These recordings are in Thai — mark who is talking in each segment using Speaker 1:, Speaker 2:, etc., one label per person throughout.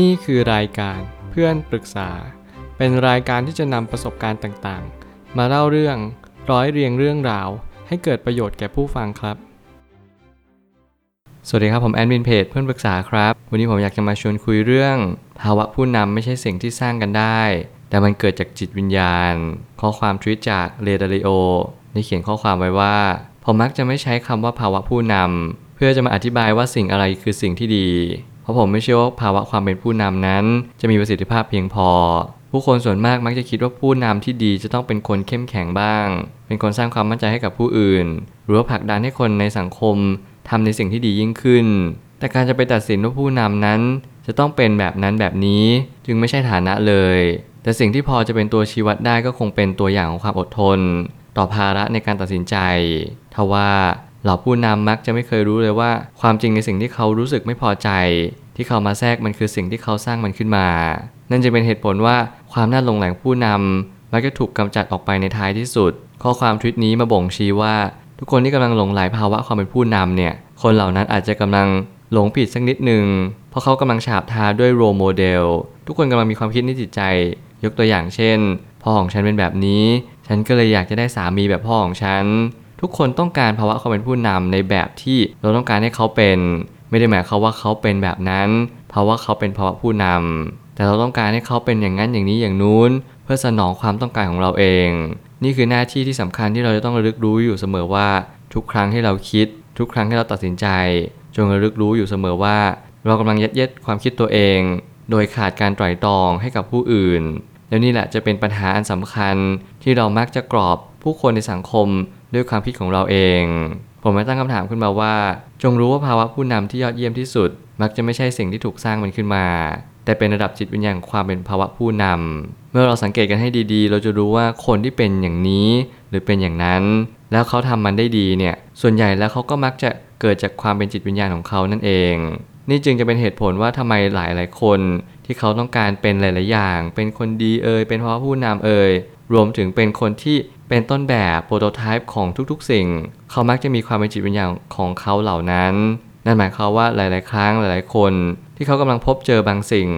Speaker 1: นี่คือรายการเพื่อนปรึกษา เป็นรายการที่จะนำประสบการณ์ต่างๆ มาเล่าเรื่องร้อยเรียงเรื่องราว ให้เกิดประโยชน์แก่ผู้ฟังครับ สวัสดีครับผมแอดมินเพจเพื่อนปรึกษาครับ วันนี้ผมอยากจะมาชวนคุยเรื่อง ภาวะผู้นำไม่ใช่สิ่งที่สร้างกันได้ แต่มันเกิดจากจิตวิญญาณ ข้อความทวิตจากเรดาริโอได้เขียนข้อความไว้ว่า ผมมักจะไม่ใช้คำว่าภาวะผู้นำเพื่อจะมาอธิบายว่าสิ่งอะไรคือสิ่งที่ดี เพราะผมไม่เชื่อว่าภาวะความเป็นผู้นำนั้น จะมีประสิทธิภาพเพียงพอ ผู้คนส่วนมากมักจะคิดว่าผู้นำที่ดีจะต้องเป็นคนเข้มแข็งบ้าง เป็นคนสร้างความมั่นใจให้กับผู้อื่น หรือว่าผลักดันให้คนในสังคมทำในสิ่งที่ดียิ่งขึ้น แต่การจะไปตัดสินว่าผู้นำนั้น จะต้องเป็นแบบนั้นแบบนี้ จึงไม่ใช่ฐานะเลย แต่สิ่งที่พอจะเป็นตัวชี้วัดได้ก็คงเป็นตัวอย่างของความอดทน ต่อภาระในการตัดสินใจทว่า เหล่าผู้นำมักจะไม่เคยรู้เลยว่า ความจริงในสิ่งที่เขารู้สึกไม่พอใจ ที่เขามาแทรกมันคือสิ่งที่เขาสร้างมันขึ้นมา นั่นจะเป็นเหตุผลว่าความน่าหลงแหลงผู้นำมักจะถูกกำจัดออกไปในท้ายที่สุด ข้อความทวิตนี้มาบ่งชี้ว่า ทุกคนที่กำลังหลงไหลภาวะความเป็นผู้นำเนี่ยคนเหล่านั้นอาจจะกำลังหลงผิดสักนิดหนึ่งเพราะเขากำลังฉาบทาด้วยโรโมเดลทุกคนกำลังมีความคิดในจิตใจ ยกตัวอย่างเช่นพ่อของฉันเป็นแบบนี้ ฉันก็เลยอยากจะได้สามีแบบพ่อของฉัน ทุกคนต้องการภาวะความเป็นผู้นำในแบบที่เราต้องการให้เขาเป็น ไม่ได้หมายความว่าเขาเป็นแบบนั้นเพราะว่าเขาเป็นภาวะผู้นำแต่เราต้องการให้เขาเป็นอย่างนั้นอย่างนี้อย่างนู้น เพื่อสนองความต้องการของเราเอง นี่คือหน้าที่ที่สำคัญที่เราจะต้องระลึกรู้อยู่เสมอว่า ทุกครั้งที่เราคิด ทุกครั้งที่เราตัดสินใจ จงระลึกรู้อยู่เสมอว่า เรากำลังยัดเยียดความคิดตัวเอง โดยขาดการไตร่ตรองให้กับผู้อื่นแล้วนี่แหละจะเป็นปัญหาอันสำคัญที่เรามักจะกรอบผู้คนในสังคม ด้วยความคิดของเราเอง ผมไมาตั้งคำถามขึ้นมาว่า จงรู้ว่าภาวะผู้นำที่ยอดเยี่ยมที่สุด มักจะไม่ใช่สิ่งที่ถูกสร้างมันขึ้นมา แต่เป็นระดับจิตวิญญาณความเป็นภาวะผู้นำเมื่อเราสังเกตกันให้ดีๆ เราจะรู้ว่าคนที่เป็นอย่างนี้ หรือเป็นอย่างนั้น แล้วเขาทำมันได้ดีเนี่ยส่วนใหญ่แล้วเขาก็มักจะเกิดจากความเป็นจิตวิญญาณของเขานั่นเองนี่จึงจะเป็นเหตุผลว่าทำไมหลายๆคน ที่เขาต้องการเป็นหลาย ๆ อย่าง เป็นคนดีเอ่ยเป็นภาวะผู้นำเอ่ยรวมถึงเป็นคนที่ เป็นต้นแบบโปรโตไทป์ของทุกๆ สิ่ง เขามักจะมีความเป็นจิตวิญญาณของเขาเหล่านั้น นั่นหมายความว่าหลายๆ ครั้งหลายๆ คน ที่เขากำลังพบเจอบางสิ่ง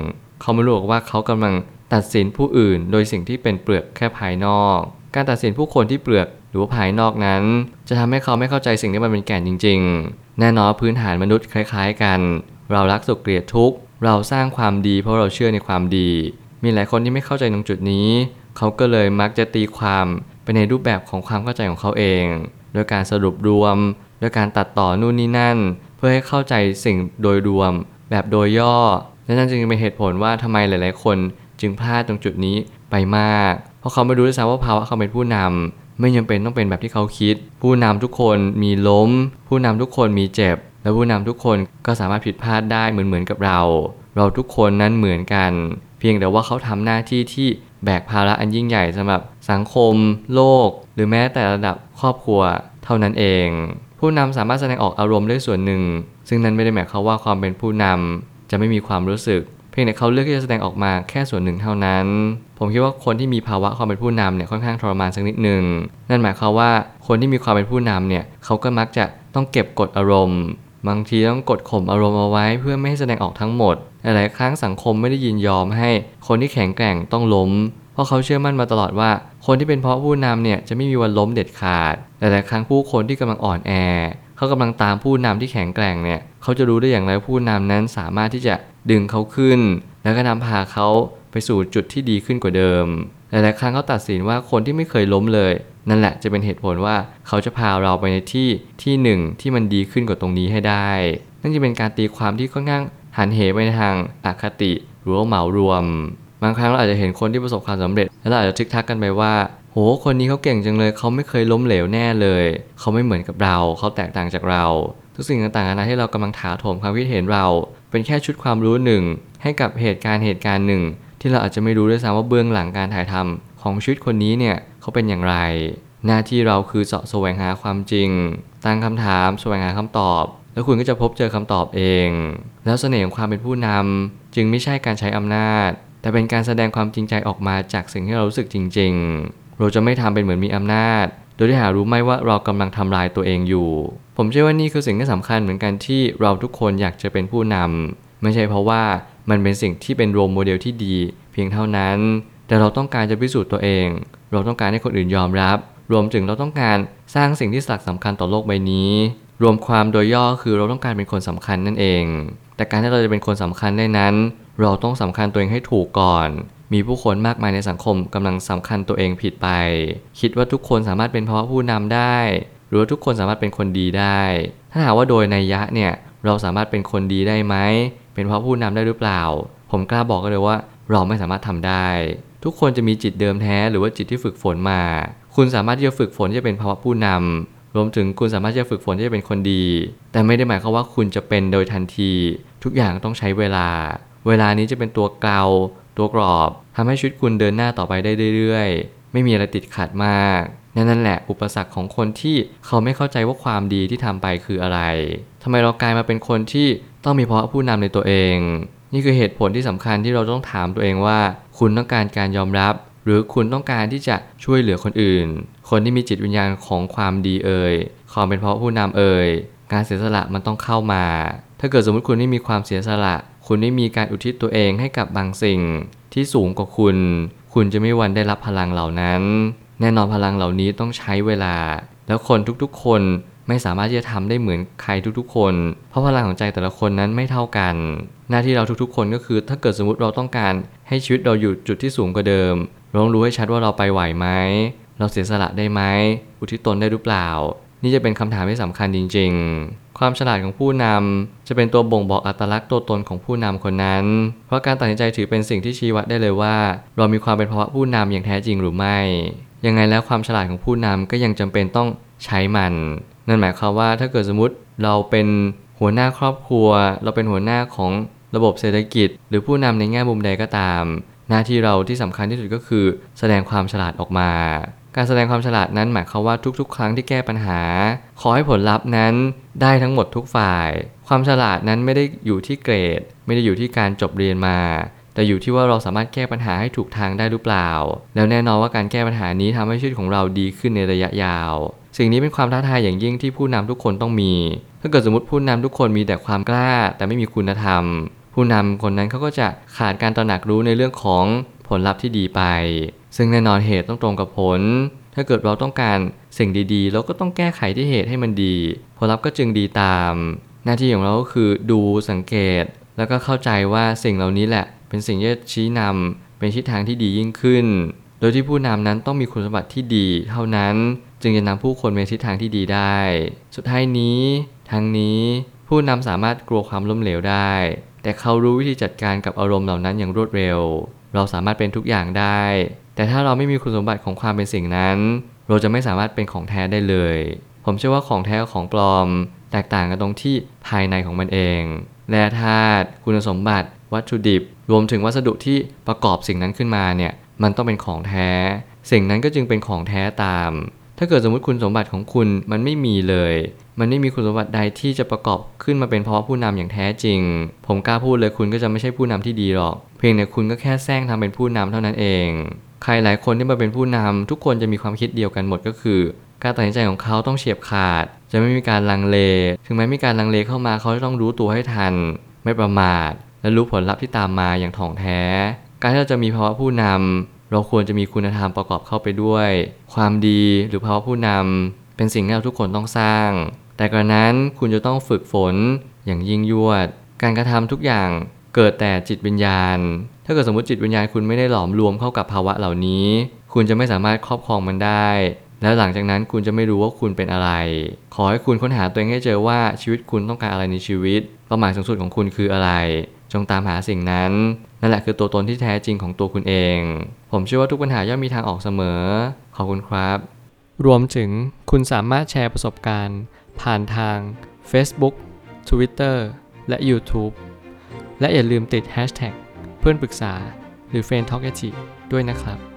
Speaker 1: เขาไม่รู้ว่าเขากำลังตัดสินผู้อื่น โดยสิ่งที่เป็นเปลือกแค่ภายนอก การตัดสินผู้คนที่เปลือกหรือว่าภายนอกนั้น จะทำให้เขาไม่เข้าใจสิ่งที่มันเป็นแก่นจริง ๆ แน่นอนพื้นฐานมนุษย์คล้าย ๆ กัน เรารักสุขเกลียดทุกข์เราสร้างความดีเพราะเราเชื่อในความดี มีหลายคนที่ไม่เข้าใจตรงจุดนี้ เขาก็เลยมักจะตีความ ไปในรูปแบบของความเข้าใจของเขาเอง โดยการสรุปรวม โดยการตัดต่อนู่นนี่นั่น เพื่อให้เข้าใจสิ่งโดยรวม แบบโดยย่อและนั่นจึงเป็นเหตุผลว่าทำไมหลาย ๆ คนจึงพลาดตรงจุดนี้ไปมาก เพราะเขาไม่รู้ด้วยซ้ำว่าภาวะเขาเป็นผู้นำไม่จำเป็นต้องเป็นแบบที่เขาคิด ผู้นำทุกคนมีล้ม ผู้นำทุกคนมีเจ็บ และผู้นำทุกคนก็สามารถผิดพลาดได้เหมือนเหมือนกับเรา เราทุกคนนั้นเหมือนกัน เพียงแต่ว่าเขาทำหน้าที่ที่ แบกภาระอันยิ่งใหญ่สำหรับสังคม โลก หรือแม้แต่ระดับครอบครัวเท่านั้นเอง ผู้นำสามารถแสดงออกอารมณ์ได้ส่วนหนึ่ง ซึ่งนั้นไม่ได้หมายความว่าความเป็นผู้นำจะไม่มีความรู้สึก เพียงแต่เขาเลือกที่จะแสดงออกมาแค่ส่วนหนึ่งเท่านั้น ผมคิดว่าคนที่มีภาวะความเป็นผู้นำเนี่ยค่อนข้างทรมานสักนิดหนึ่งนั่นหมายความว่าคนที่มีความเป็นผู้นำเนี่ยเขาก็มักจะต้องเก็บกดอารมณ์ บางทีต้องกดข่มอารมณ์เอาไว้เพื่อไม่ให้แสดงออกทั้งหมด หลายๆครั้งสังคมไม่ได้ยินยอมให้คนที่แข็งแกร่งต้องล้ม เพราะเขาเชื่อมั่นมาตลอดว่า คนที่เป็นเพราะผู้นำเนี่ยจะไม่มีวันล้มเด็ดขาด หลายๆครั้งผู้คนที่กำลังอ่อนแอ เขากำลังตามผู้นำที่แข็งแกร่งเนี่ย เขาจะรู้ได้อย่างไรผู้นำนั้นสามารถที่จะดึงเขาขึ้น แล้วก็นำพาเขาไปสู่จุดที่ดีขึ้นกว่าเดิม หลายๆครั้งเขาตัดสินว่าคนที่ไม่เคยล้มเลย นั่นแหละจะเป็นเหตุผลว่าเขาจะพาเราไปในที่ที่หนึ่งที่มันดีขึ้นกว่าตรงนี้ให้ได้ นั่นจะเป็นการตีความที่ค่อนข้างหันเหไปในทางอคติหรือว่าเหมารวม บางครั้งเราอาจจะเห็นคนที่ประสบความสำเร็จ แล้วเราอาจจะทึกทักกันไปว่า โห คนนี้เขาเก่งจังเลย เขาไม่เคยล้มเหลวแน่เลย เขาไม่เหมือนกับเรา เขาแตกต่างจากเรา ทุกสิ่งต่างๆนาที่เรากำลังถาโถมความคิดเห็นเรา เป็นแค่ชุดความรู้หนึ่งให้กับเหตุการณ์เหตุการณ์หนึ่ง ที่เราอาจจะไม่รู้ด้วยซ้ำว่าเบื้องหลังการถ่ายทำของชีวิตคนนี้เนี่ย เขาเป็นอย่างไร หน้าที่เราคือเสาะแสวงหาความจริง ตั้งคำถามแสวงหาคำตอบ แล้วคุณก็จะพบเจอคำตอบเอง แล้วเสน่ห์ของความเป็นผู้นำจึงไม่ใช่การใช้อำนาจ แต่เป็นการแสดงความจริงใจออกมาจากสิ่งที่เรารู้สึกจริง ๆ เราจะไม่ทำเป็นเหมือนมีอำนาจ โดยที่หารู้ไหมว่าเรากำลังทำลายตัวเองอยู่ ผมเชื่อว่านี่คือสิ่งที่สำคัญเหมือนกันที่เราทุกคนอยากจะเป็นผู้นำไม่ใช่เพราะว่ามันเป็นสิ่งที่เป็นโรมโมเดลที่ดี เพียงเท่านั้น แต่เราต้องการจะพิสูจน์ตัวเอง เราต้องการให้คนอื่นยอมรับ รวมถึงเราต้องการสร้างสิ่งที่สักสำคัญต่อโลกใบนี้ รวมความโดยย่อคือเราต้องการเป็นคนสำคัญนั่นเอง แต่การที่เราจะเป็นคนสำคัญได้นั้น เราต้องสำคัญตัวเองให้ถูกก่อน มีผู้คนมากมายในสังคมกำลังสำคัญตัวเองผิดไป คิดว่าทุกคนสามารถเป็นเพราะผู้นำได้ หรือว่าทุกคนสามารถเป็นคนดีได้ ถ้าหากว่าโดยในยะเนี่ยเราสามารถเป็นคนดีได้ไหม เป็นเพราะผู้นำได้หรือเปล่า ผมกล้าบอกกันเลยว่าเราไม่สามารถทำได้ ทุกคนจะมีจิตเดิมแท้หรือว่าจิตที่ฝึกฝนมา คุณสามารถที่จะฝึกฝนที่จะเป็นภาวะผู้นำรวมถึงคุณสามารถที่จะฝึกฝนที่จะเป็นคนดี แต่ไม่ได้หมายความว่าคุณจะเป็นโดยทันที ทุกอย่างต้องใช้เวลา เวลานี้จะเป็นตัวเกลาตัวกรอบทำให้ชีวิตคุณเดินหน้าต่อไปได้เรื่อยๆ ไม่มีอะไรติดขัดมากนั่นแหละอุปสรรคของคนที่เขาไม่เข้าใจว่าความดีที่ทำไปคืออะไรทำไมเรากลายมาเป็นคนที่ต้องมีเพราะผู้นำในตัวเอง นี่คือเหตุผลที่สำคัญที่เราต้องถามตัวเองว่า คุณต้องการการยอมรับ หรือคุณต้องการที่จะช่วยเหลือคนอื่น คนที่มีจิตวิญญาณของความดีเอ่ยความเป็นเพราะผู้นำเอ่ยการเสียสละมันต้องเข้ามา ถ้าเกิดสมมติคุณไม่มีความเสียสละ คุณไม่มีการอุทิศตัวเองให้กับบางสิ่ง ที่สูงกว่าคุณ คุณจะไม่วันได้รับพลังเหล่านั้น แน่นอนพลังเหล่านี้ต้องใช้เวลา แล้วคนทุกๆ คน ไม่สามารถที่จะทำได้เหมือนใครทุกๆ คน เพราะพลังของใจแต่ละคนนั้นไม่เท่ากัน หน้าที่เราทุกๆ คนก็คือ ถ้าเกิดสมมติเราต้องการให้ชีวิตเราอยู่จุดที่สูงกว่าเดิมเราต้องรู้ให้ชัดว่าเราไปไหวไหมเราเสียสละได้ไหมอุทิศตนได้หรือเปล่า นี่จะเป็นคำถามที่สำคัญจริง ๆ ความฉลาดของผู้นำจะเป็นตัวบ่งบอกอัตลักษณ์ตัวตนของผู้นำคนนั้น เพราะการตัดสินใจถือเป็นสิ่งที่ชี้วัดได้เลยว่า เรามีความเป็นภาวะผู้นำอย่างแท้จริงหรือไม่ยังไงแล้วความฉลาดของผู้นำก็ยังจำเป็นต้องใช้มัน นั่นหมายความว่าถ้าเกิดสมมติเราเป็นหัวหน้าครอบครัว เราเป็นหัวหน้าของระบบเศรษฐกิจ หรือผู้นำในแง่มุมใดก็ตาม หน้าที่เราที่สำคัญที่สุดก็คือ แสดงความฉลาดออกมา การแสดงความฉลาดนั้นหมายความว่าทุกๆ ครั้งที่แก้ปัญหา ขอให้ผลลัพธ์นั้นได้ทั้งหมดทุกฝ่าย ความฉลาดนั้นไม่ได้อยู่ที่เกรด ไม่ได้อยู่ที่การจบเรียนมา แต่อยู่ที่ว่าเราสามารถแก้ปัญหาให้ถูกทางได้หรือเปล่า แล้วแน่นอนว่าการแก้ปัญหานี้ทำให้ชีวิตของเราดีขึ้นในระยะยาว สิ่งนี้เป็นความท้าทายอย่างยิ่งที่ผู้นำทุกคนต้องมี ถ้าเกิดสมมติผู้นำทุกคนมีแต่ความกล้า แต่ไม่มีคุณธรรม ผู้นำคนนั้นเขาก็จะขาดการตระหนักรู้ในเรื่องของผลลัพธ์ที่ดีไป ซึ่งแน่นอนเหตุต้องตรงกับผล ถ้าเกิดเราต้องการสิ่งดีๆ เราก็ต้องแก้ไขที่เหตุให้มันดี ผลลัพธ์ก็จึงดีตาม หน้าที่ของเราก็คือดูสังเกต แล้วก็เข้าใจว่าสิ่งเหล่านี้แหละ เป็นสิ่งที่ชี้นำเป็นทิศทางที่ดียิ่งขึ้น ดยที่ผู้นำนั้นต้องมีคุณสมบัติที่ดี เท่านั้นจึงจะนำผู้คนไปทิศทางที่ดีได้ สุดท้ายนี้ทั้งนี้ผู้นำสามารถกลัวความล้มเหลวได้ แต่เขารู้วิธีจัดการกับอารมณ์เหล่านั้นอย่างรวดเร็ว เราสามารถเป็นทุกอย่างได้ แต่ถ้าเราไม่มีคุณสมบัติของความเป็นสิ่งนั้น เราจะไม่สามารถเป็นของแท้ได้เลย ผมเชื่อว่าของแท้กับของปลอม แตกต่างกันตรงที่ภายในของมันเองแร่ธาตุคุณสมบัติ วัตถุดิบ รวมถึงวัสดุที่ประกอบสิ่งนั้นขึ้นมาเนี่ย มันต้องเป็นของแท้ สิ่งนั้นก็จึงเป็นของแท้ตาม ถ้าเกิดสมมติคุณสมบัติของคุณมันไม่มีเลย มันไม่มีคุณสมบัติใดที่จะประกอบขึ้นมาเป็นเพราะผู้นำอย่างแท้จริง ผมกล้าพูดเลยคุณก็จะไม่ใช่ผู้นำที่ดีหรอก เพียงแต่คุณก็แค่แซงทำเป็นผู้นำเท่านั้นเอง ใครหลายคนที่มาเป็นผู้นำทุกคนจะมีความคิดเดียวกันหมดก็คือ การตัดสินใจของเขาต้องเฉียบขาด จะไม่มีการลังเล ถึงแม้มีการลังเลเข้ามาเขาจะต้องรู้ตัวให้ทัน ไม่ประมาทและรู้ผลลัพธ์ที่ตามมาอย่างถ่องแท้ การที่เราจะมีภาวะผู้นำ เราควรจะมีคุณธรรมประกอบเข้าไปด้วย ความดีหรือภาวะผู้นำเป็นสิ่งที่เราทุกคนต้องสร้าง แต่กระนั้นคุณจะต้องฝึกฝนอย่างยิ่งยวด การกระทำทุกอย่างเกิดแต่จิตวิญญาณ ถ้าเกิดสมมติจิตวิญญาณคุณไม่ได้หลอมรวมเข้ากับภาวะเหล่านี้ คุณจะไม่สามารถครอบครองมันได้ แล้วหลังจากนั้นคุณจะไม่รู้ว่าคุณเป็นอะไร ขอให้คุณค้นหาตัวเองให้เจอว่าชีวิตคุณต้องการอะไรในชีวิตเป้าหมายสูงสุดของคุณคืออะไร จงตามหาสิ่งนั้น นั่นแหละคือตัวตนที่แท้จริงของตัวคุณเอง ผมเชื่อว่าทุกปัญหาย่อมมีทางออกเสมอ ขอบคุณครับ รวมถึงคุณสามารถแชร์ประสบการณ์ ผ่านทาง Facebook Twitter และ YouTube และอย่าลืมติด Hashtag เพื่อนปรึกษาหรือ f r ร e n d t a l k ด้วยนะครับ